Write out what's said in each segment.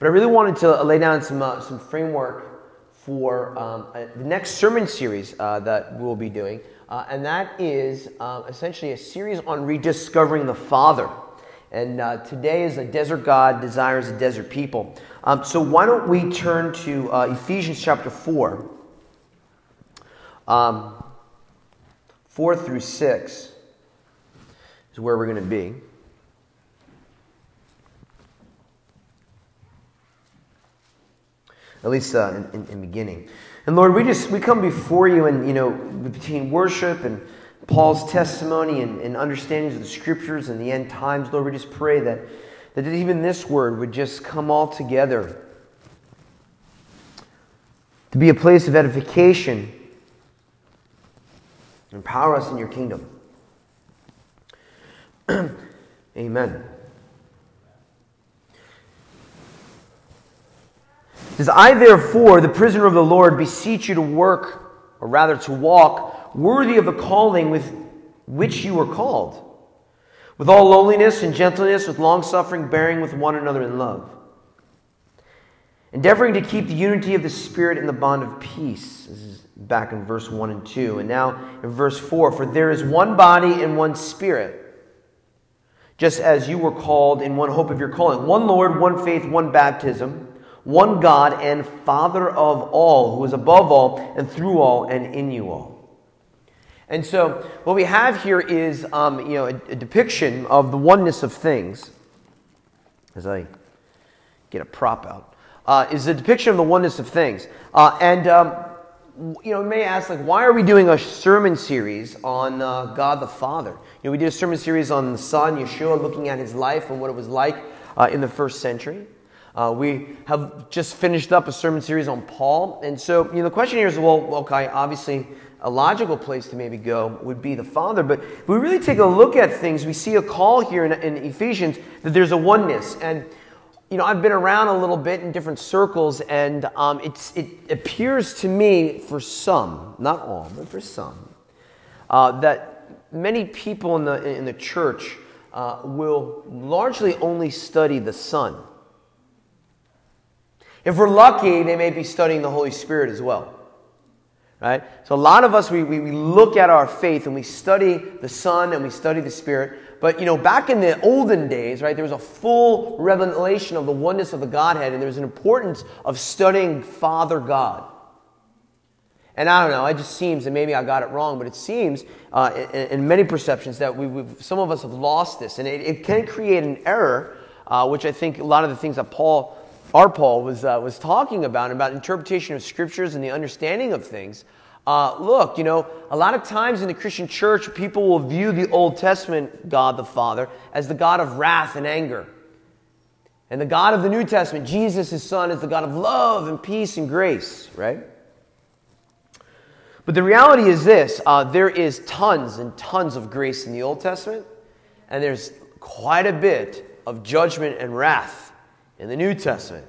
But I really wanted to lay down some, uh, some framework for um, uh, the next sermon series uh, that we'll be doing. Uh, and that is uh, essentially a series on rediscovering the Father. And uh, today is a desert God desires a desert people. Um, so why don't we turn to Ephesians chapter 4, um, 4 through 6 is where we're going to be. At least uh, in, in, in, beginning. And Lord, we just we come before you, and you know, between worship and Paul's testimony and, and understandings of the scriptures and the end times, Lord, we just pray that that even this word would just come all together to be a place of edification. And empower us in your kingdom. Amen. Says, I therefore, the prisoner of the Lord, beseech you to work, or rather to walk, worthy of the calling with which you were called, with all lowliness and gentleness, with long suffering, bearing with one another in love, endeavoring to keep the unity of the Spirit in the bond of peace. This is back in verse 1 and 2. And now in verse 4 For there is one body and one Spirit just as you were called in one hope of your calling. One Lord, one faith, one baptism one God and Father of all, who is above all and through all and in you all. And so, what we have here is, um, you know, a, a, depiction of the oneness of things. As I get a prop out, uh, is a depiction of the oneness of things. Uh, and um, you know, you may ask, like, why are we doing a sermon series on uh, God the Father? You know, we did a sermon series on the Son, Yeshua, looking at his life and what it was like uh, in the first century. Uh, we have just finished up a sermon series on Paul. And so, you know, the question here is well, okay, obviously, a logical place to maybe go would be the Father. But if we really take a look at things, we see a call here in, in Ephesians that there's a oneness. And, you know, I've been around a little bit in different circles, and um, it appears to me, for some, not all, but for some, uh, that many people in the, in the church uh, will largely only study the Son. If we're lucky, they may be studying the Holy Spirit as well. Right? So a lot of us, we, we, we look at our faith and we study the Son and we study the Spirit. But, you know, back in the olden days, right, there was a full revelation of the oneness of the Godhead and there was an importance of studying Father God. And I don't know, it just seems, and maybe I got it wrong, but it seems uh, in, in, many perceptions that we, some of us have lost this. And it, it can create an error, uh, which I think a lot of the things that Paul our Paul was, uh, was talking about, about interpretation of scriptures and the understanding of things. Uh, look, you know, a lot of times in the Christian church, people will view the Old Testament God the Father as the God of wrath and anger. And the God of the New Testament, Jesus, his son, is the God of love and peace and grace, right? But the reality is this uh, there is tons and tons of grace in the Old Testament, and there's quite a bit of judgment and wrath in the New Testament.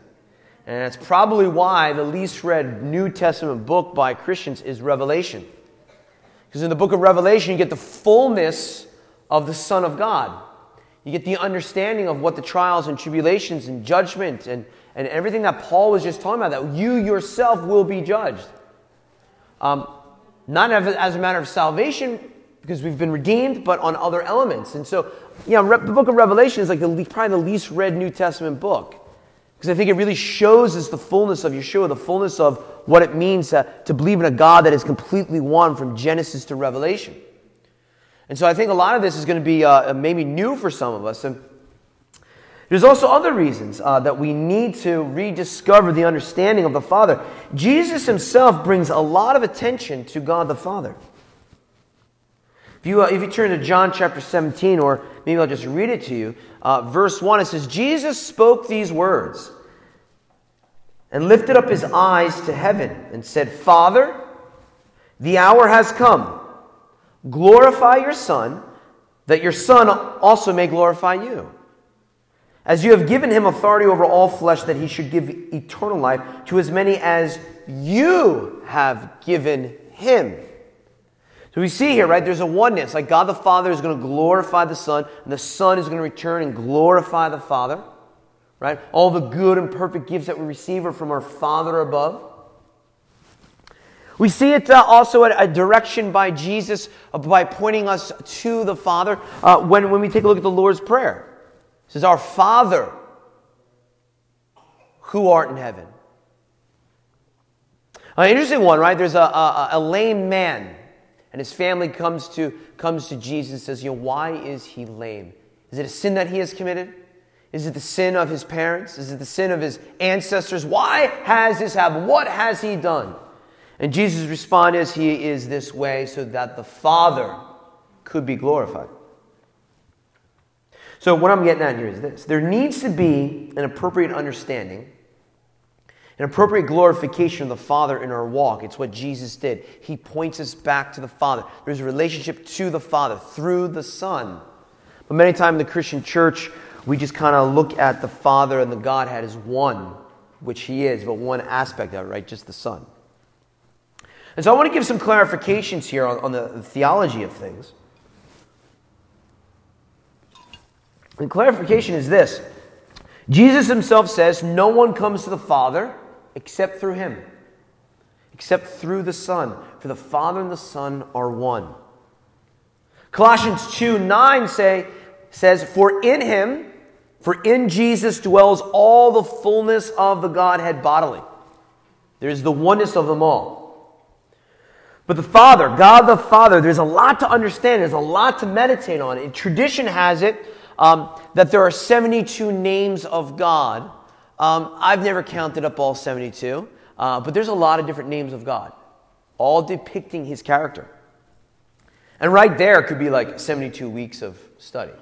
And that's probably why the least read New Testament book by Christians is Revelation. Because in the book of Revelation, you get the fullness of the Son of God. You get the understanding of what the trials and tribulations and judgment and, and everything that Paul was just talking about, that you yourself will be judged. Um, not as a matter of salvation, because we've been redeemed, but on other elements. And so, you know, the book of Revelation is like the, probably the least read New Testament book. Because I think it really shows us the fullness of Yeshua, the fullness of what it means to, to believe in a God that is completely one from Genesis to Revelation. And so I think a lot of this is going to be uh, maybe new for some of us. And there's also other reasons uh, that we need to rediscover the understanding of the Father. Jesus himself brings a lot of attention to God the Father. If you, uh, if you turn to John chapter 17, or maybe I'll just read it to you, uh, verse 1, it says, Jesus spoke these words and lifted up his eyes to heaven and said, Father, the hour has come. Glorify your Son, that your Son also may glorify you. As you have given him authority over all flesh, that he should give eternal life to as many as you have given him. So we see here, right, there's a oneness. Like God the Father is going to glorify the Son, and the Son is going to return and glorify the Father. right? All the good and perfect gifts that we receive are from our Father above. We see it uh, also a direction by Jesus uh, by pointing us to the Father uh, when, when we take a look at the Lord's Prayer. It says, Our Father who art in heaven. An interesting one, right? There's a, a, a lame man, and his family comes to, comes to Jesus and says, You know, why is he lame? Is it a sin that he has committed? Is it the sin of his parents? Is it the sin of his ancestors? Why has this happened? What has he done? And Jesus' response is, He is this way so that the Father could be glorified. So, what I'm getting at here is this there needs to be an appropriate understanding, an appropriate glorification of the Father in our walk. It's what Jesus did. He points us back to the Father. There's a relationship to the Father through the Son. But many times in the Christian church, we just kind of look at the Father and the Godhead as one, which He is, but one aspect of it, right? Just the Son. And so I want to give some clarifications here on, on the, the theology of things. The clarification is this Jesus himself says, No one comes to the Father except through him, except through the Son. For the Father and the Son are one. Colossians 2 9 say, says, For in him, for in Jesus dwells all the fullness of the Godhead bodily. There is the oneness of them all. But the Father, God the Father, there's a lot to understand, there's a lot to meditate on. And tradition has it um, that there are 72 names of God. Um, I've never counted up all 72, uh, but there's a lot of different names of God, all depicting his character. And right there could be like 72 weeks of study.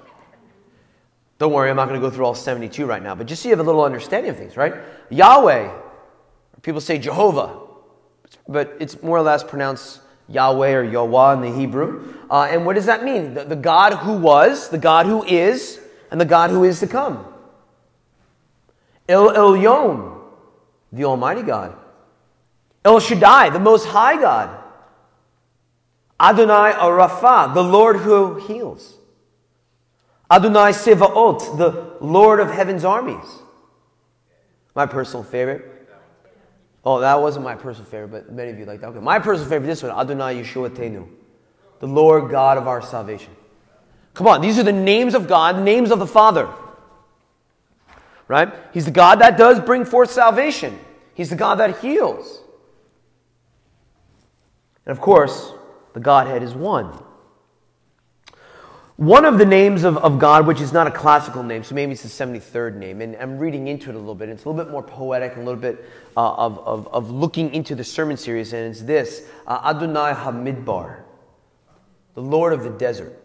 Don't worry, I'm not going to go through all 72 right now, but just so you have a little understanding of things, right? Yahweh, people say Jehovah, but it's more or less pronounced Yahweh or Yahweh in the Hebrew. Uh, and what does that mean? The, the God who was, the God who is, and the God who is to come. El Elyon, the Almighty God. El Shaddai, the Most High God. Adonai Rapha, the Lord who heals. Adonai Sevaot, the Lord of heaven's armies. My personal favorite. Oh, that wasn't my personal favorite, but many of you like that. Okay, my personal favorite, is this one, Adonai Yeshua Tenu, the Lord God of our salvation. Come on, these are the names of God, names of the Father. Right? He's the God that does bring forth salvation. He's the God that heals. And of course, the Godhead is one. One of the names of, of God, which is not a classical name, so maybe it's the 73rd name, and I'm reading into it a little bit. It's a little bit more poetic, a little bit uh, of, of, of, looking into the sermon series, and it's this uh, Adonai Hamidbar, the Lord of the desert.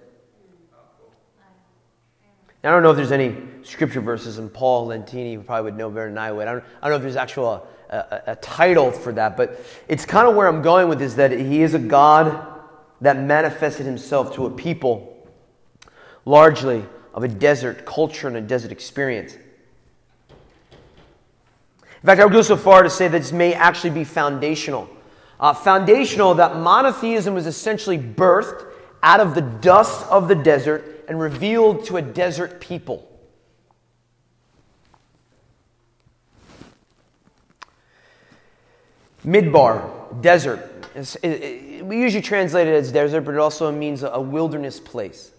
I don't know if there's any scripture verses, and Paul Lentini probably would know better than I would. I don't, I don't know if there's actual a, a, a title for that, but it's kind of where I'm going with is that he is a God that manifested himself to a people largely of a desert culture and a desert experience. In fact, I would go so far to say that this may actually be foundational. Uh, foundational that monotheism was essentially birthed out of the dust of the desert and revealed to a desert people. Midbar, desert. We usually translate it as desert, but it also means a wilderness place.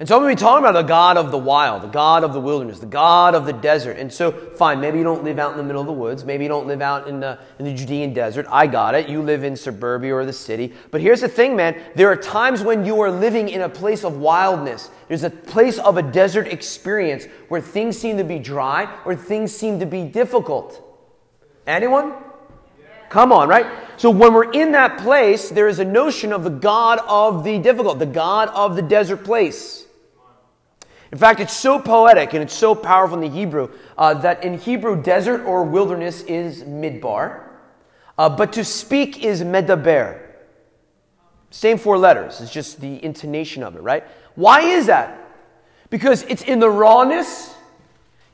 And so I'm going to be talking about the God of the wild, the God of the wilderness, the God of the desert. And so, fine, maybe you don't live out in the middle of the woods. Maybe you don't live out in the, in the Judean desert. I got it. You live in suburbia or the city. But here's the thing, man. There are times when you are living in a place of wildness. There's a place of a desert experience where things seem to be dry or things seem to be difficult. Anyone? Come on, right? So when we're in that place, there is a notion of the God of the difficult, the God of the desert place. In fact, it's so poetic and it's so powerful in the Hebrew uh, that in Hebrew, desert or wilderness is midbar, uh, but to speak is medaber. Same four letters, it's just the intonation of it, right? Why is that? Because it's in the rawness,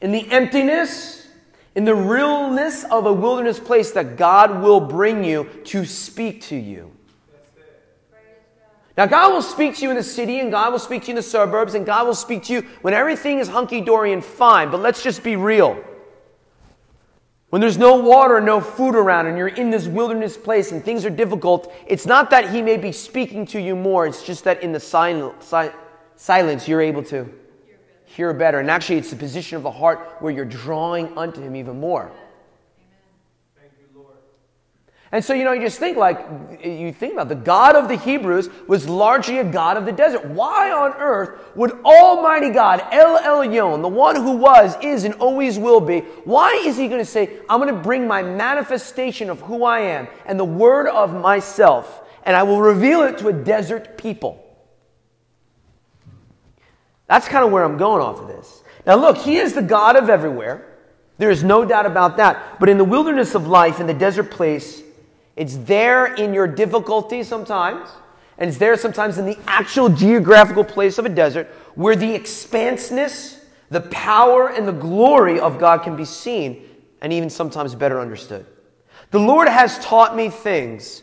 in the emptiness, in the realness of a wilderness place that God will bring you to speak to you. Now, God will speak to you in the city, and God will speak to you in the suburbs, and God will speak to you when everything is hunky dory and fine. But let's just be real. When there's no water no food around, and you're in this wilderness place and things are difficult, it's not that He may be speaking to you more, it's just that in the silence you're able to hear better. And actually, it's the position of the heart where you're drawing unto Him even more. And so, you know, you just think like, you think about the God of the Hebrews was largely a God of the desert. Why on earth would Almighty God, El Elyon, the one who was, is, and always will be, why is he going to say, I'm going to bring my manifestation of who I am and the word of myself, and I will reveal it to a desert people? That's kind of where I'm going off of this. Now, look, he is the God of everywhere. There is no doubt about that. But in the wilderness of life, in the desert place, it's there in your difficulty sometimes, and it's there sometimes in the actual geographical place of a desert where the expanseness, the power, and the glory of God can be seen and even sometimes better understood. The Lord has taught me things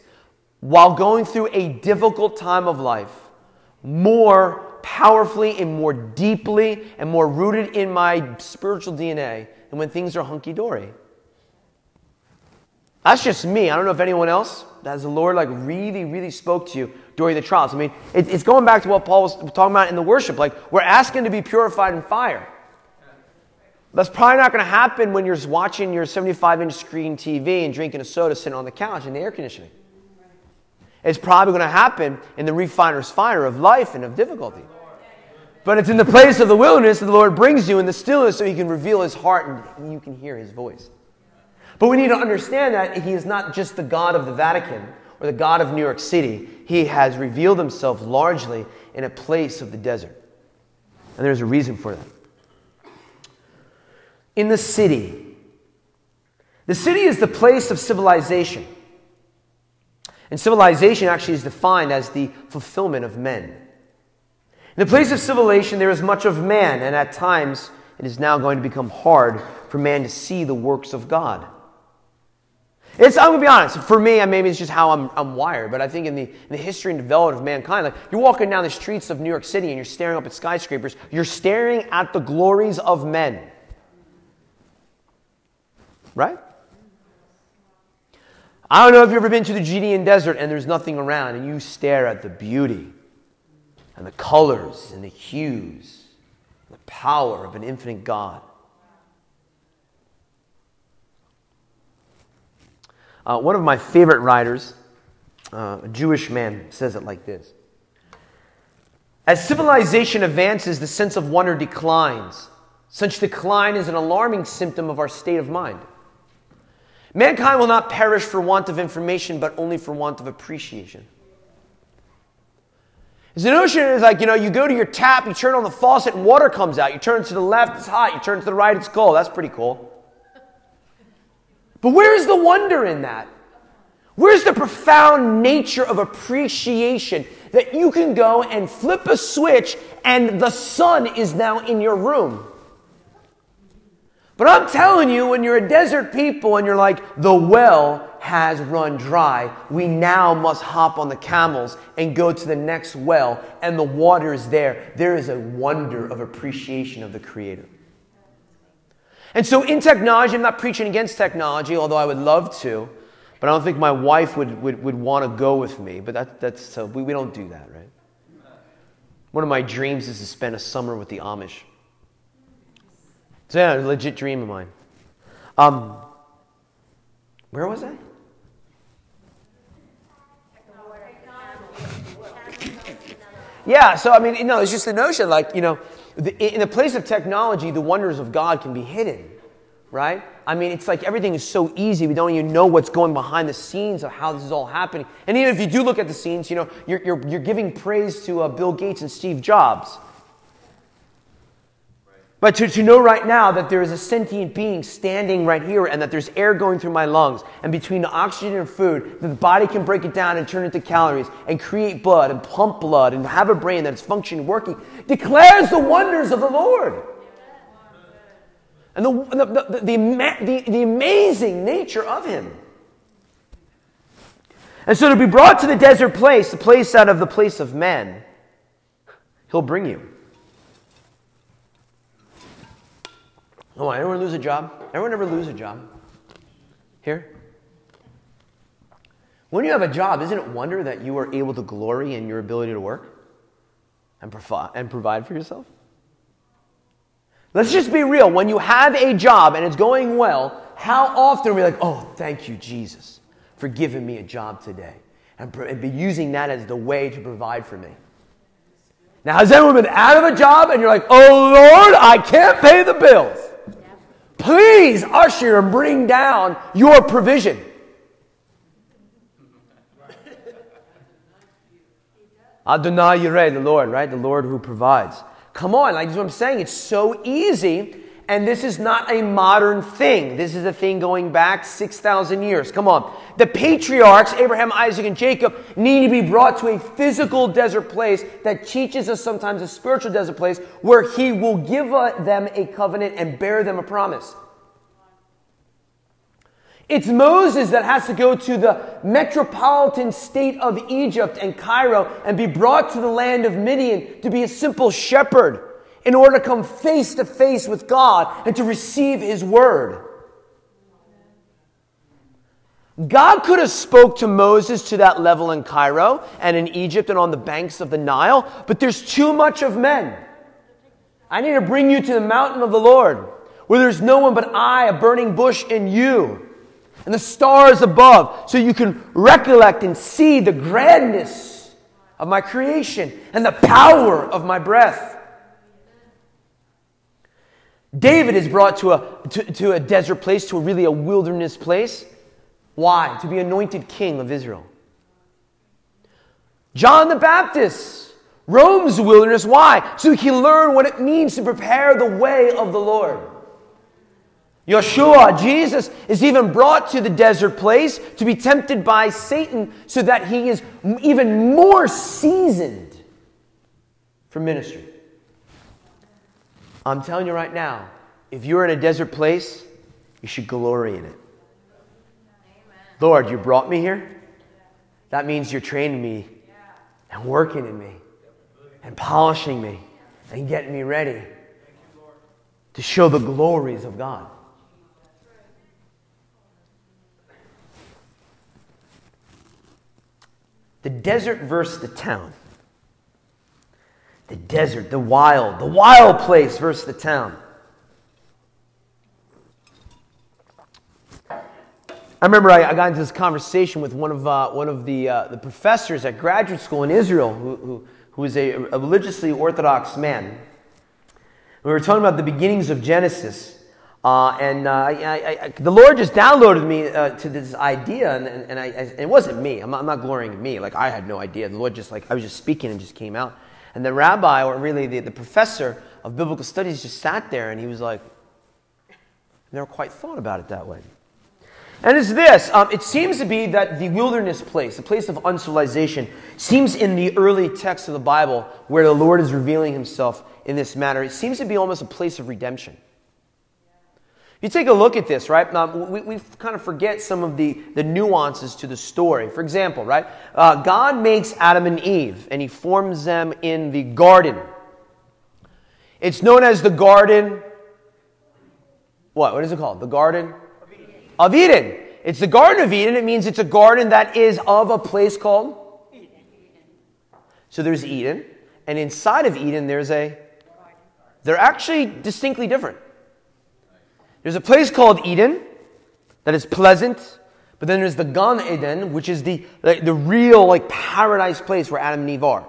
while going through a difficult time of life more powerfully and more deeply and more rooted in my spiritual DNA than when things are hunky dory. That's just me. I don't know if anyone else, has the Lord like really, really spoke to you during the trials. I mean, it, it's going back to what Paul was talking about in the worship. Like, we're asking to be purified in fire. That's probably not going to happen when you're watching your 75 inch screen TV and drinking a soda sitting on the couch in the air conditioning. It's probably going to happen in the refiner's fire of life and of difficulty. But it's in the place of the wilderness that the Lord brings you in the stillness so he can reveal his heart and you can hear his voice. But we need to understand that he is not just the God of the Vatican or the God of New York City. He has revealed himself largely in a place of the desert. And there's a reason for that. In the city, the city is the place of civilization. And civilization actually is defined as the fulfillment of men. In the place of civilization, there is much of man, and at times it is now going to become hard for man to see the works of God. It's, I'm gonna be honest. For me, maybe it's just how I'm, I'm wired. But I think in the, in the history and development of mankind, like you're walking down the streets of New York City and you're staring up at skyscrapers. You're staring at the glories of men, right? I don't know if you've ever been to the Judean desert and there's nothing around, and you stare at the beauty and the colors and the hues, and the power of an infinite God. Uh, one of my favorite writers, uh, a Jewish man, says it like this As civilization advances, the sense of wonder declines. Such decline is an alarming symptom of our state of mind. Mankind will not perish for want of information, but only for want of appreciation. The notion is like, you know, you go to your tap, you turn on the faucet, and water comes out. You turn to the left, it's hot. You turn to the right, it's cold. That's pretty cool. But where's the wonder in that? Where's the profound nature of appreciation that you can go and flip a switch and the sun is now in your room? But I'm telling you, when you're a desert people and you're like, the well has run dry, we now must hop on the camels and go to the next well, and the water is there. There is a wonder of appreciation of the Creator. And so in technology, I'm not preaching against technology, although I would love to, but I don't think my wife would, would, would want to go with me. But that, that's, so we, we don't do that, right? One of my dreams is to spend a summer with the Amish. It's yeah, a legit dream of mine. Um, where was I? Yeah, so I mean, you know, it's just the notion, like, you know, in the place of technology, the wonders of God can be hidden, right? I mean, it's like everything is so easy. We don't even know what's going behind the scenes of how this is all happening. And even if you do look at the scenes, you know, you're, you're, you're giving praise to uh, Bill Gates and Steve Jobs. But to, to know right now that there is a sentient being standing right here and that there's air going through my lungs, and between the oxygen and food, that the body can break it down and turn it into calories and create blood and pump blood and have a brain that's functioning, working, declares the wonders of the Lord. And the, the, the, the, the, the amazing nature of Him. And so to be brought to the desert place, the place out of the place of men, he'll bring you. Oh, anyone lose a job? Everyone ever lose a job? Here? When you have a job, isn't it wonder that you are able to glory in your ability to work and, provi- and provide for yourself? Let's just be real. When you have a job and it's going well, how often are we like, oh, thank you, Jesus, for giving me a job today and, and be using that as the way to provide for me? Now, has anyone been out of a job and you're like, oh, Lord, I can't pay the bills? Please usher and bring down your provision. Adonai Yireh, the Lord, right? The Lord who provides. Come on, like what I'm saying. It's so easy. And this is not a modern thing. This is a thing going back 6,000 years. Come on. The patriarchs, Abraham, Isaac, and Jacob, need to be brought to a physical desert place that teaches us sometimes a spiritual desert place where he will give uh, them a covenant and bear them a promise. It's Moses that has to go to the metropolitan state of Egypt and Cairo and be brought to the land of Midian to be a simple shepherd in order to come face to face with God and to receive his word. God could have spoke to Moses to that level in Cairo and in Egypt and on the banks of the Nile, but there's too much of men. I need to bring you to the mountain of the Lord, where there's no one but I, a burning bush, and you and the stars above, so you can recollect and see the grandness of my creation and the power of my breath. David is brought to a, to, to a desert place, to a really a wilderness place. Why? To be anointed king of Israel. John the Baptist roams the wilderness. Why? So he can learn what it means to prepare the way of the Lord. Yeshua, Jesus, is even brought to the desert place to be tempted by Satan so that he is even more seasoned for ministry. I'm telling you right now, if you're in a desert place, you should glory in it. Lord, you brought me here. That means you're training me and working in me and polishing me and getting me ready to show the glories of God. The desert versus the town. The desert, the wild, the wild place versus the town. I remember I, I got into this conversation with one of, uh, one of the, uh, the professors at graduate school in Israel who, who, who is a, a religiously orthodox man. We were talking about the beginnings of Genesis. Uh, and uh, I, I, the Lord just downloaded me uh, to this idea, and, and, and it wasn't me. I'm not, I'm not, glorying in me. Like, I had no idea. The Lord just, like, I was just speaking and just came out. And the rabbi, or really the, the professor of biblical studies, just sat there and he was like, never quite thought about it that way. And it's this um, it seems to be that the wilderness place, the place of uncivilization, seems in the early text of the Bible where the Lord is revealing himself in this manner, it seems to be almost a place of redemption. You take a look at this, right? Um, we, we kind of forget some of the, the nuances to the story. For example, right? Uh, God makes Adam and Eve, and he forms them in the garden. It's known as the garden. What? What is it called? The garden of Eden. Of Eden. It's the garden of Eden. It means it's a garden that is of a place called Eden. So there's Eden, and inside of Eden there's a. They're actually distinctly different. There's a place called Eden that is pleasant, but then there's the Gan Eden, which is the, the, the real like paradise place where Adam and Eve are.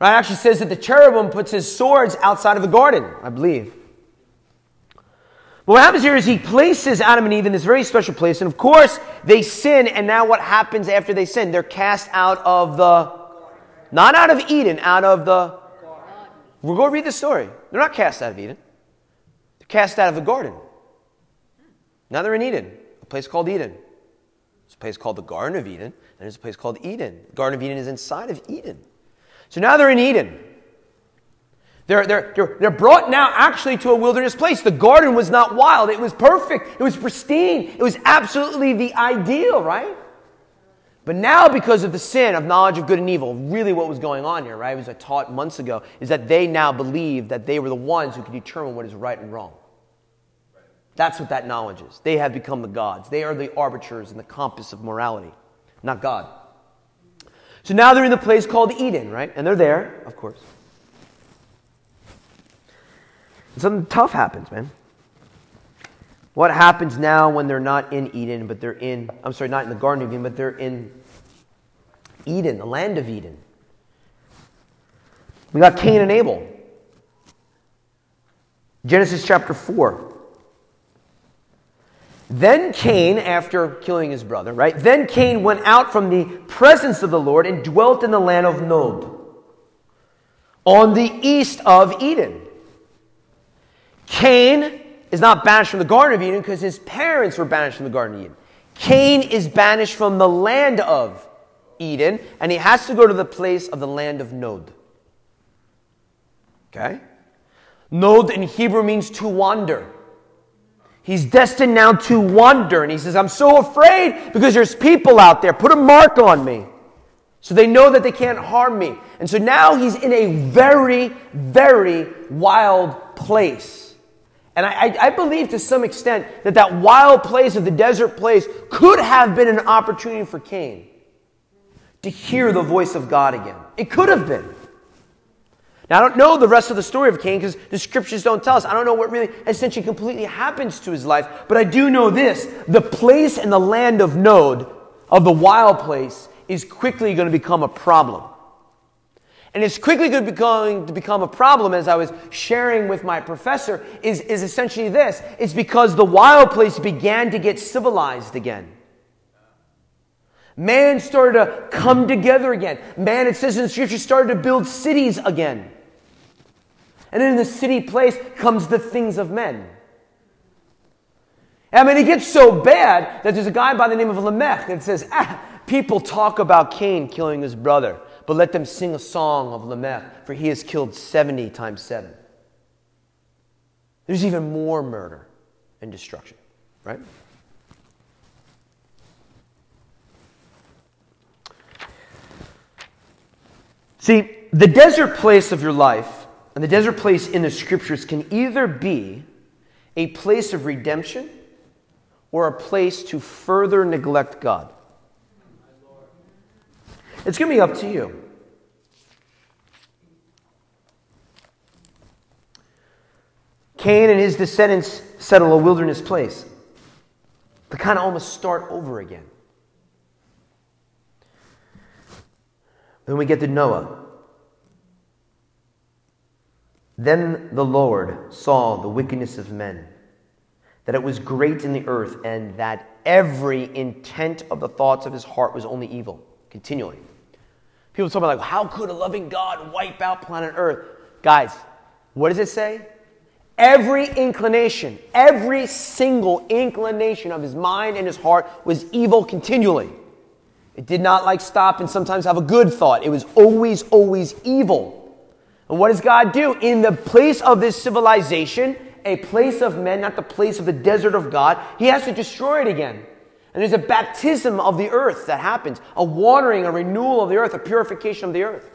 Right? It actually says that the cherubim puts his swords outside of the garden, I believe. But what happens here is he places Adam and Eve in this very special place, and of course they sin, and now what happens after they sin? They're cast out of the, not out of Eden, out of the. We'll go read the story. They're not cast out of Eden cast out of the garden. Now they're in Eden, a place called Eden. There's a place called the Garden of Eden, and there's a place called Eden. The Garden of Eden is inside of Eden. So now they're in Eden. They're, they're, they're, they're brought now actually to a wilderness place. The garden was not wild, it was perfect, it was pristine, it was absolutely the ideal, right? But now, because of the sin of knowledge of good and evil, really what was going on here, right, as I taught months ago, is that they now believe that they were the ones who could determine what is right and wrong. That's what that knowledge is. They have become the gods. They are the arbiters and the compass of morality, not God. So now they're in the place called Eden, right? And they're there, of course. And something tough happens, man. What happens now when they're not in Eden, but they're in, I'm sorry, not in the Garden of Eden, but they're in Eden, the land of Eden? We got Cain and Abel. Genesis chapter 4. Then Cain, after killing his brother, right? Then Cain went out from the presence of the Lord and dwelt in the land of Nod, on the east of Eden. Cain is not banished from the Garden of Eden because his parents were banished from the Garden of Eden. Cain is banished from the land of Eden, and he has to go to the place of the land of Nod. Okay? Nod in Hebrew means to wander. He's destined now to wander, and he says, I'm so afraid because there's people out there. Put a mark on me. So they know that they can't harm me. And so now he's in a very, very wild place. And I, I, believe to some extent that that wild place of the desert place could have been an opportunity for Cain to hear the voice of God again. It could have been. Now, I don't know the rest of the story of Cain because the scriptures don't tell us. I don't know what really essentially completely happens to his life, but I do know this the place and the land of Nod, of the wild place, is quickly going to become a problem. And it's quickly going to become a problem as I was sharing with my professor is, is essentially this. It's because the wild place began to get civilized again. Man started to come together again. Man, it says in the scripture, started to build cities again. And in the city place comes the things of men. I mean, it gets so bad that there's a guy by the name of Lamech that says, ah, people talk about Cain killing his brother but let them sing a song of Lamech, for he has killed 70 times 7. There's even more murder and destruction, right? See, the desert place of your life and the desert place in the scriptures can either be a place of redemption or a place to further neglect God. It's going to be up to you. Cain and his descendants settle a wilderness place to kind of almost start over again. Then we get to Noah. Then the Lord saw the wickedness of men, that it was great in the earth, and that every intent of the thoughts of his heart was only evil, continually. People talk about like, how could a loving God wipe out planet Earth? Guys, what does it say? Every inclination, every single inclination of his mind and his heart was evil continually. It did not like stop and sometimes have a good thought. It was always, always evil. And what does God do? In the place of this civilization, a place of men, not the place of the desert of God, he has to destroy it again. And there's a baptism of the earth that happens, a watering, a renewal of the earth, a purification of the earth.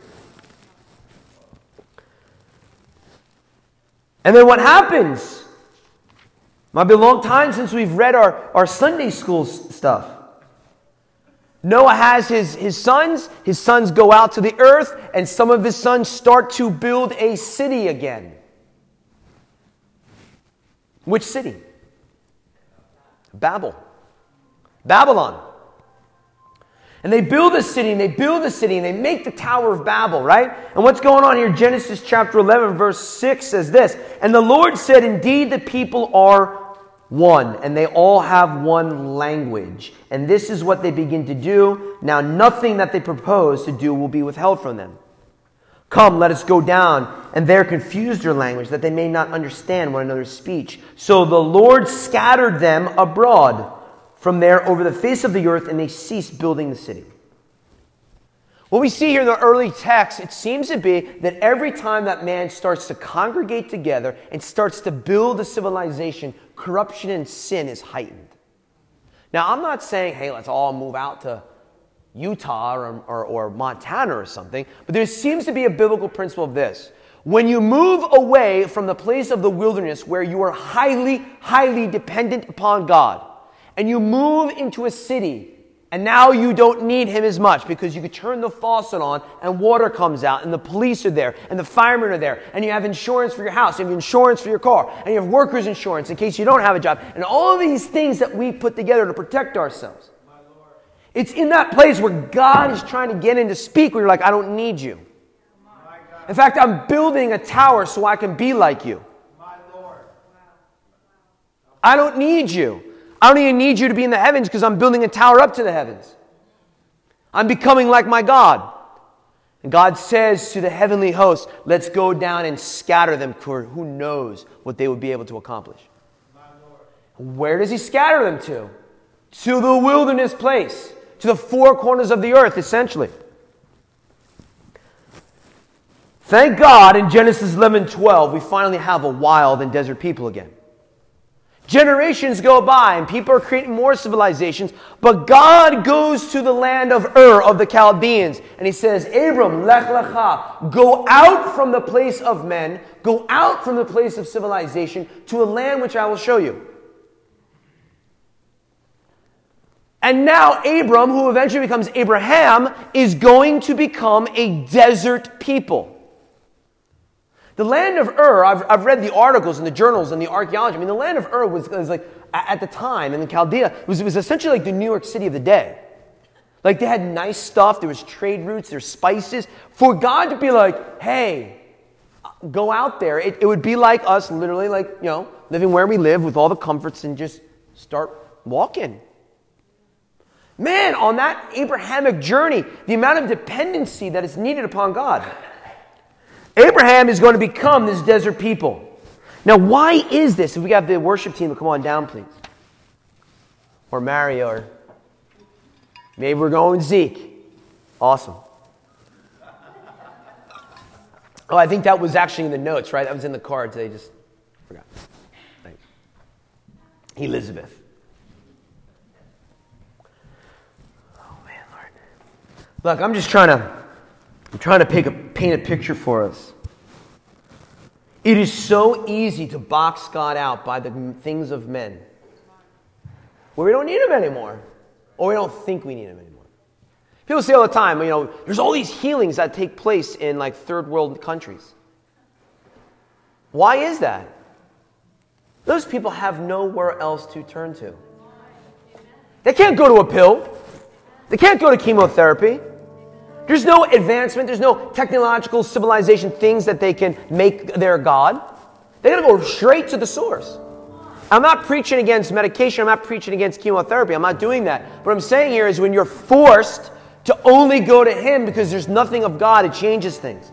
And then what happens? Might be a long time since we've read our, our Sunday school stuff. Noah has his, his sons. His sons go out to the earth, and some of his sons start to build a city again. Which city? Babel. Babylon. And they build a city and they build a city and they make the Tower of Babel, right? And what's going on here? Genesis chapter 11, verse 6 says this And the Lord said, Indeed, the people are one, and they all have one language. And this is what they begin to do. Now, nothing that they propose to do will be withheld from them. Come, let us go down, and there confuse their language, that they may not understand one another's speech. So the Lord scattered them abroad from there over the face of the earth, and they ceased building the city. What we see here in the early text, it seems to be that every time that man starts to congregate together and starts to build a civilization, corruption and sin is heightened. Now, I'm not saying, hey, let's all move out to Utah or, or, or Montana or something, but there seems to be a biblical principle of this. When you move away from the place of the wilderness where you are highly, highly dependent upon God, and you move into a city and now you don't need him as much because you could turn the faucet on and water comes out and the police are there and the firemen are there and you have insurance for your house, you have insurance for your car, and you have workers insurance in case you don't have a job, and all these things that we put together to protect ourselves. It's in that place where God is trying to get in to speak where you're like, I don't need you. In fact, I'm building a tower so I can be like you. I don't need you. I don't even need you to be in the heavens because I'm building a tower up to the heavens. I'm becoming like my God. And God says to the heavenly host, let's go down and scatter them for who knows what they would be able to accomplish. Where does he scatter them to? To the wilderness place, to the four corners of the earth, essentially. Thank God in Genesis 11 12, we finally have a wild and desert people again. Generations go by and people are creating more civilizations, but God goes to the land of Ur of the Chaldeans and he says, Abram, lech lecha, go out from the place of men, go out from the place of civilization to a land which I will show you. And now Abram, who eventually becomes Abraham, is going to become a desert people. The land of Ur, I've, I've read the articles and the journals and the archaeology. I mean, the land of Ur was, was like, at the time in the Chaldea, it was, it was essentially like the New York City of the day. Like they had nice stuff, there was trade routes, there's spices. For God to be like, hey, go out there, it, it would be like us literally like, you know, living where we live with all the comforts and just start walking. Man, on that Abrahamic journey, the amount of dependency that is needed upon God. Abraham is going to become this desert people. Now, why is this? If we got the worship team come on down, please. Or Mario, or maybe we're going Zeke. Awesome. Oh, I think that was actually in the notes, right? That was in the cards. They just forgot. Thanks. Elizabeth. Oh man, Lord. Look, I'm just trying to I'm trying to a, paint a picture for us. It is so easy to box God out by the things of men where we don't need Him anymore, or we don't think we need Him anymore. People say all the time, you know, there's all these healings that take place in like third world countries. Why is that? Those people have nowhere else to turn to. They can't go to a pill. They can't go to chemotherapy. There's no advancement, there's no technological civilization things that they can make their God. They gotta go straight to the source. I'm not preaching against medication, I'm not preaching against chemotherapy, I'm not doing that. What I'm saying here is when you're forced to only go to Him because there's nothing of God, it changes things.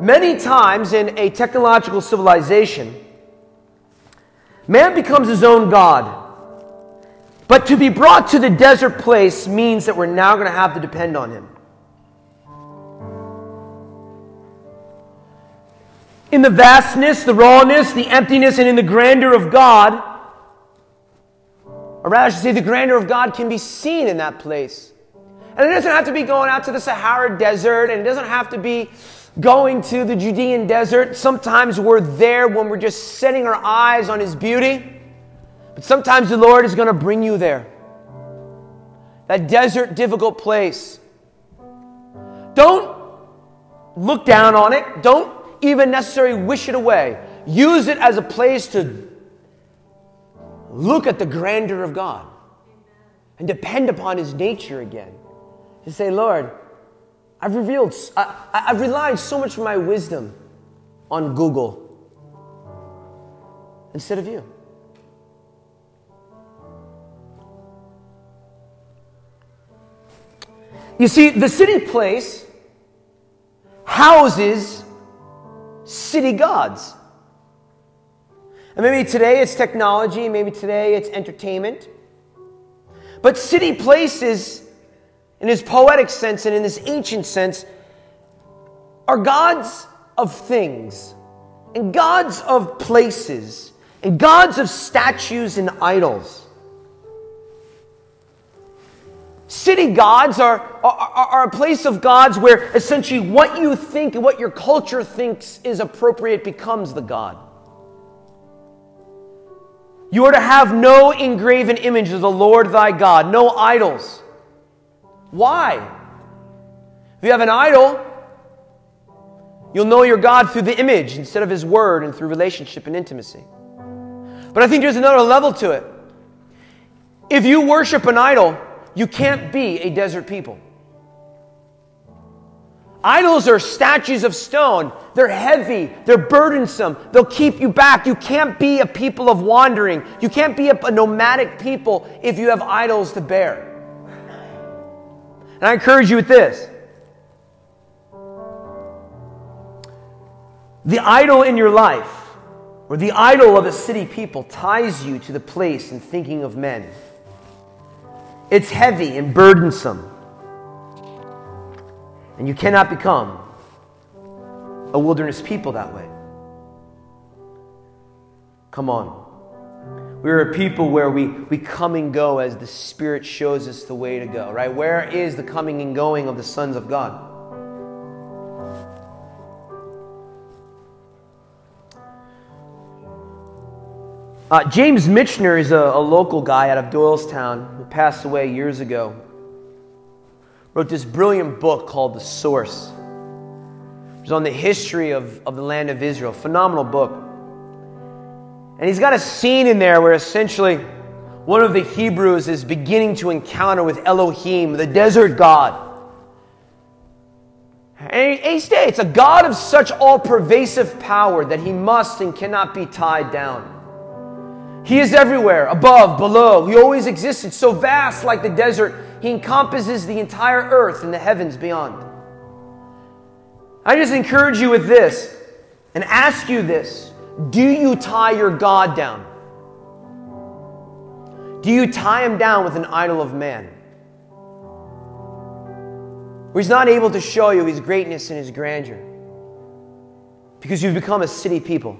Many times in a technological civilization, man becomes his own God. But to be brought to the desert place means that we're now going to have to depend on Him. In the vastness, the rawness, the emptiness, and in the grandeur of God, or rather, I should say, the grandeur of God can be seen in that place. And it doesn't have to be going out to the Sahara Desert, and it doesn't have to be going to the Judean desert. Sometimes we're there when we're just setting our eyes on His beauty. But sometimes the Lord is going to bring you there. That desert, difficult place. Don't look down on it. Don't even necessarily wish it away. Use it as a place to look at the grandeur of God and depend upon His nature again. To say, Lord, I've revealed, I, have relied so much of my wisdom on Google instead of you. You see, the city place houses city gods. And maybe today it's technology, maybe today it's entertainment. But city places, in this poetic sense and in this ancient sense, are gods of things, and gods of places, and gods of statues and idols. City gods are, are, are, a place of gods where essentially what you think and what your culture thinks is appropriate becomes the god. You are to have no engraven image of the Lord thy God, no idols. Why? If you have an idol, you'll know your God through the image instead of his word and through relationship and intimacy. But I think there's another level to it. If you worship an idol, you can't be a desert people. Idols are statues of stone. They're heavy. They're burdensome. They'll keep you back. You can't be a people of wandering. You can't be a, nomadic people if you have idols to bear. And I encourage you with this the idol in your life, or the idol of a city people, ties you to the place and thinking of men. It's heavy and burdensome. And you cannot become a wilderness people that way. Come on. We're a people where we, we come and go as the Spirit shows us the way to go, right? Where is the coming and going of the sons of God? Uh, James Michener is a, a local guy out of Doylestown who passed away years ago wrote this brilliant book called The Source. It's on the history of, of the land of Israel. Phenomenal book. And he's got a scene in there where essentially one of the Hebrews is beginning to encounter with Elohim, the desert God. And he states, a God of such all pervasive power that he must and cannot be tied down. He is everywhere, above, below. He always existed, so vast like the desert he encompasses the entire earth and the heavens beyond. I just encourage you with this and ask you this Do you tie your God down? Do you tie him down with an idol of man? Where he's not able to show you his greatness and his grandeur because you've become a city people.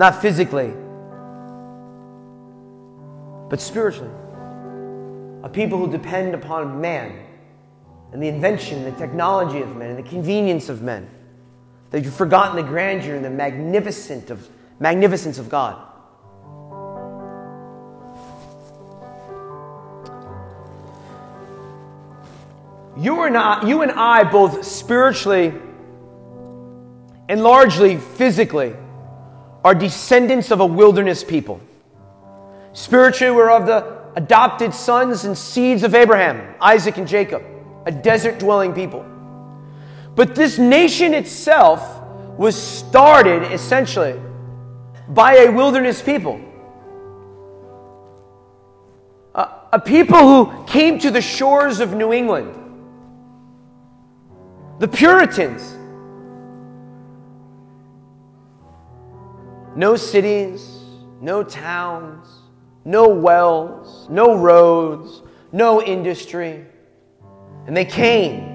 Not physically, but spiritually a people who depend upon man and the invention, the technology of men, and the convenience of men. That you've forgotten the grandeur and the magnificent of, magnificence of God. You, are not, you and I, both spiritually and largely physically, are descendants of a wilderness people. Spiritually, we're of the adopted sons and seeds of Abraham, Isaac, and Jacob, a desert dwelling people. But this nation itself was started essentially by a wilderness people. A, a people who came to the shores of New England. The Puritans. No cities, no towns, no wells, no roads, no industry. And they came.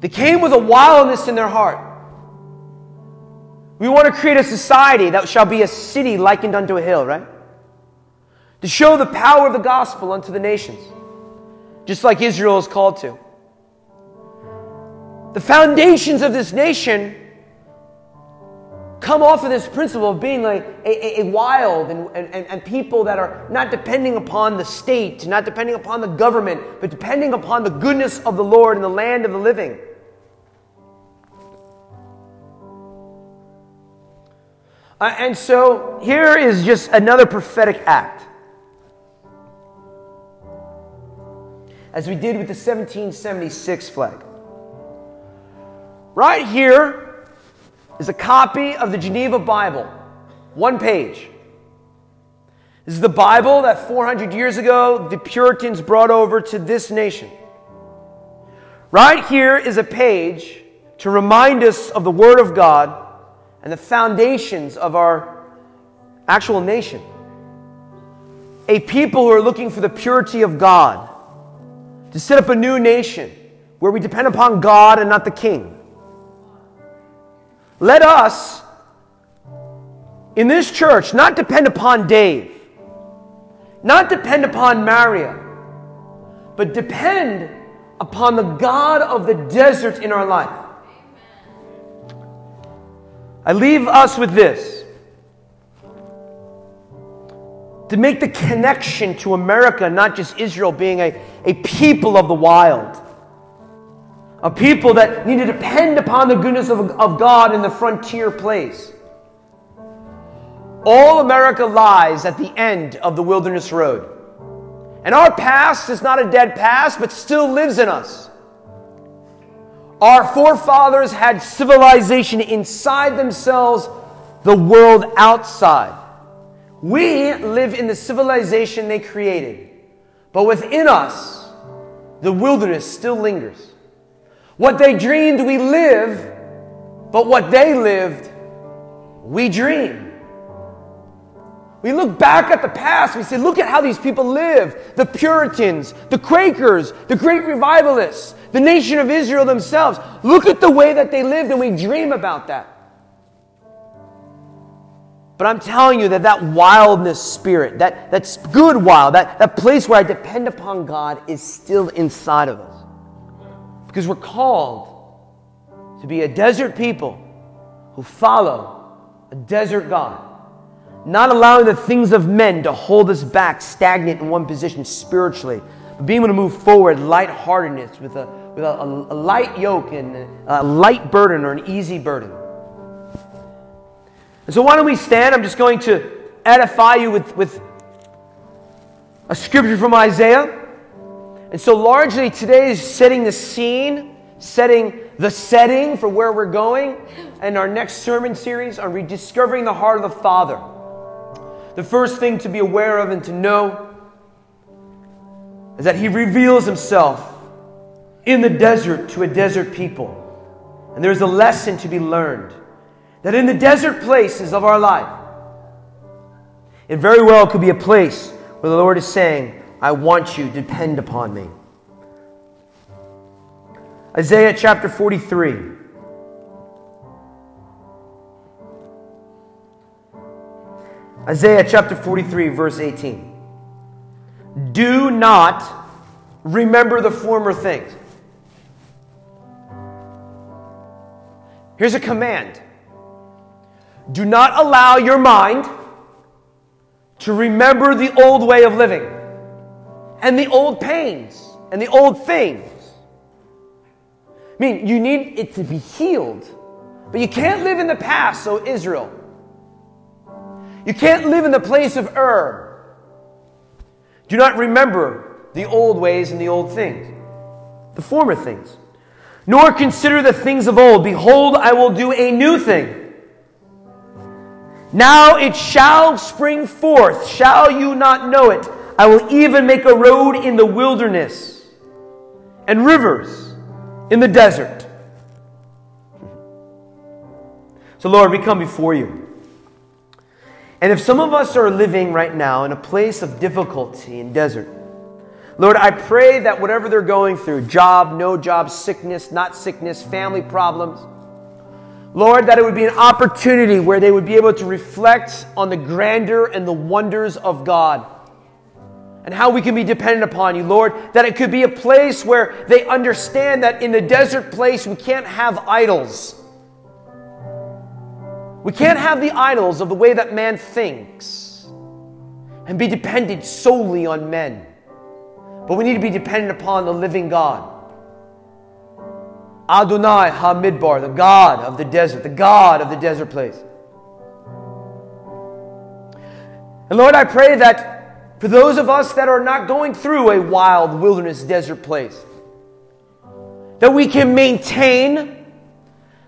They came with a wildness in their heart. We want to create a society that shall be a city likened unto a hill, right? To show the power of the gospel unto the nations, just like Israel is called to. The foundations of this nation come off of this principle of being like a, a, a wild and, and, and people that are not depending upon the state, not depending upon the government, but depending upon the goodness of the Lord and the land of the living. Uh, and so here is just another prophetic act. As we did with the 1776 flag. Right here, is a copy of the Geneva Bible, one page. This is the Bible that 400 years ago the Puritans brought over to this nation. Right here is a page to remind us of the Word of God and the foundations of our actual nation. A people who are looking for the purity of God, to set up a new nation where we depend upon God and not the king. Let us, in this church, not depend upon Dave. Not depend upon Maria, but depend upon the God of the desert in our life. I leave us with this to make the connection to America, not just Israel being a, a people of the wild, a people that need to depend upon the goodness of, of God in the frontier place. All America lies at the end of the wilderness road. And our past is not a dead past, but still lives in us. Our forefathers had civilization inside themselves, the world outside. We live in the civilization they created, but within us, the wilderness still lingers. What they dreamed, we live, but what they lived, we dream. We look back at the past, we say, look at how these people live the Puritans, the Quakers, the great revivalists, the nation of Israel themselves. Look at the way that they lived, and we dream about that. But I'm telling you that that wildness spirit, that, that's good wild, that, that place where I depend upon God is still inside of us. Because we're called to be a desert people who follow a desert God. Not allowing the things of men to hold us back, stagnant in one position spiritually, but being able to move forward, lightheartedness with a, with a, a light yoke and a light burden or an easy burden. And so, why don't we stand? I'm just going to edify you with, with a scripture from Isaiah. And so, largely today is setting the scene, setting the setting for where we're going, and our next sermon series on rediscovering the heart of the Father. The first thing to be aware of and to know is that He reveals Himself in the desert to a desert people. And there's a lesson to be learned that in the desert places of our life, it very well could be a place where the Lord is saying, I want you to depend upon me. Isaiah chapter 43. Isaiah chapter 43, verse 18. Do not remember the former things. Here's a command do not allow your mind to remember the old way of living and the old pains and the old things. I mean, you need it to be healed, but you can't live in the past, so Israel. You can't live in the place of Ur. Do not remember the old ways and the old things, the former things, nor consider the things of old. Behold, I will do a new thing. Now it shall spring forth. Shall you not know it? I will even make a road in the wilderness and rivers in the desert. So, Lord, we come before you. And if some of us are living right now in a place of difficulty and desert, Lord, I pray that whatever they're going through job, no job, sickness, not sickness, family problems Lord, that it would be an opportunity where they would be able to reflect on the grandeur and the wonders of God and how we can be dependent upon you, Lord. That it could be a place where they understand that in the desert place we can't have idols. We can't have the idols of the way that man thinks and be dependent solely on men. But we need to be dependent upon the living God. Adonai Hamidbar, the God of the desert, the God of the desert place. And Lord, I pray that for those of us that are not going through a wild wilderness desert place, that we can maintain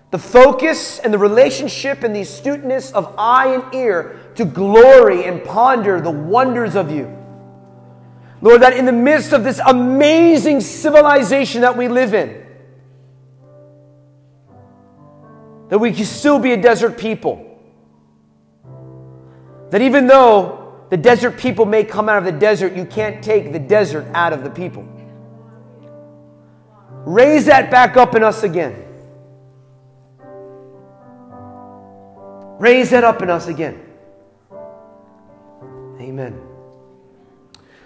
the focus and the relationship and the astuteness of eye and ear to glory and ponder the wonders of you. Lord, that in the midst of this amazing civilization that we live in, that we can still be a desert people. That even though the desert people may come out of the desert, you can't take the desert out of the people. Raise that back up in us again. Raise that up in us again. Amen.